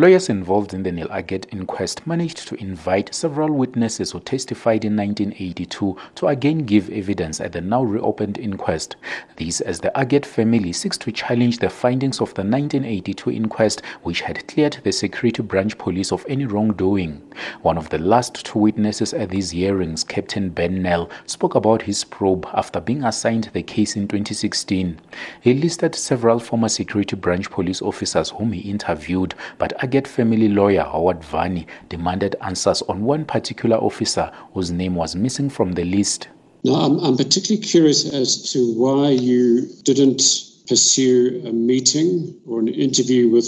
Lawyers involved in the Neil Aggett inquest managed to invite several witnesses who testified in 1982 to again give evidence at the now reopened inquest. This as the Aggett family seeks to challenge the findings of the 1982 inquest, which had cleared the security branch police of any wrongdoing. One of the last two witnesses at these hearings, Captain Ben Nel, spoke about his probe after being assigned the case in 2016. He listed several former security branch police officers whom he interviewed, but Aggett family lawyer Howard Varney demanded answers on one particular officer whose name was missing from the list. Now, I'm, I'm particularly curious as to why you didn't pursue a meeting or an interview with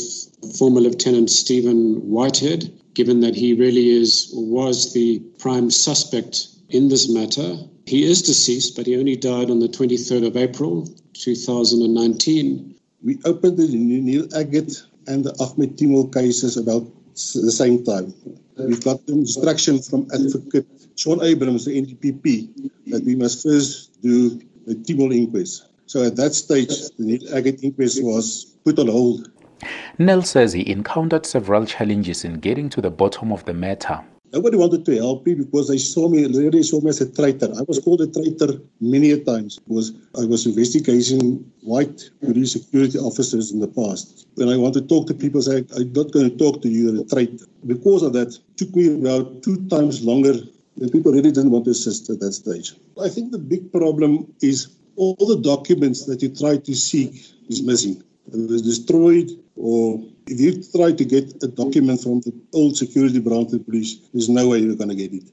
former Lieutenant Stephen Whitehead, given that he really is or was the prime suspect in this matter. He is deceased, but he only died on the 23rd of April 2019. We opened the Neil Aggett and the Ahmed Timol cases about the same time. We've got instruction from Advocate Shaun Abrahams, the NDPP, that we must first do the Timol inquest. So at that stage, the Aggett inquest was put on hold. Nel says he encountered several challenges in getting to the bottom of the matter. Nobody wanted to help me because they saw me, already saw me as a traitor. I was called a traitor many times because I was investigating white police security officers in the past. When I want to talk to people, say, I'm not going to talk to you, you're a traitor. Because of that, it took me about two times longer The people really didn't want to assist at that stage. I think the big problem is all the documents that you try to seek is missing. It was destroyed or if you try to get a document from the old security branch of the police, there's no way you're going to get it.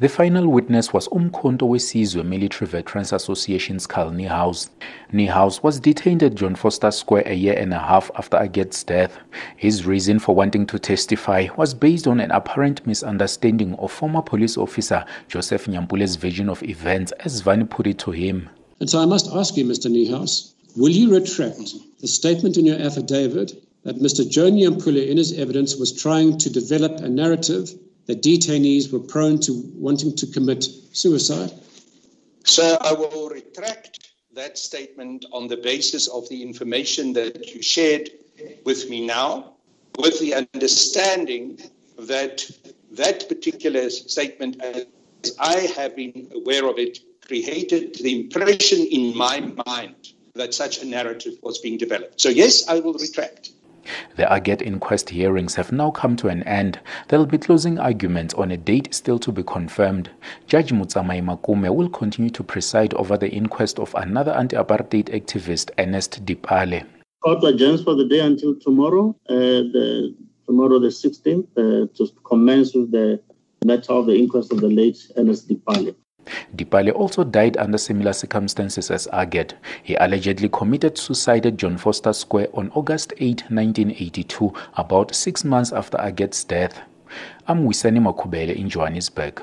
The final witness was Umkhonto Wesizwe Military Veterans Association's Carl Niehaus. Niehaus was detained at John Vorster Square a year and a half after Aggett's death. His reason for wanting to testify was based on an apparent misunderstanding of former police officer Joseph Nyambule's version of events, as Varney put it to him. And so I must ask you, Mr. Niehaus, will you retract the statement in your affidavit that Mr. Joe Nyampule, in his evidence, was trying to develop a narrative that detainees were prone to wanting to commit suicide? Sir, I will retract that statement on the basis of the information that you shared with me now, with the understanding that that particular statement, as I have been aware of it, created the impression in my mind that such a narrative was being developed. So, yes, I will retract. The Aggett inquest hearings have now come to an end. There will be closing arguments on a date still to be confirmed. Judge Motsamai Makume will continue to preside over the inquest of another anti-apartheid activist, Ernest Dipale. Court adjourns for the day until tomorrow, uh, the, tomorrow the 16th, uh, to commence with the matter of the inquest of the late Ernest Dipale. Dipale also died under similar circumstances as Aggett. He allegedly committed suicide at John Vorster Square on August 8, 1982, about six months after Aggett's death. I'm Wisani Makubele in Johannesburg.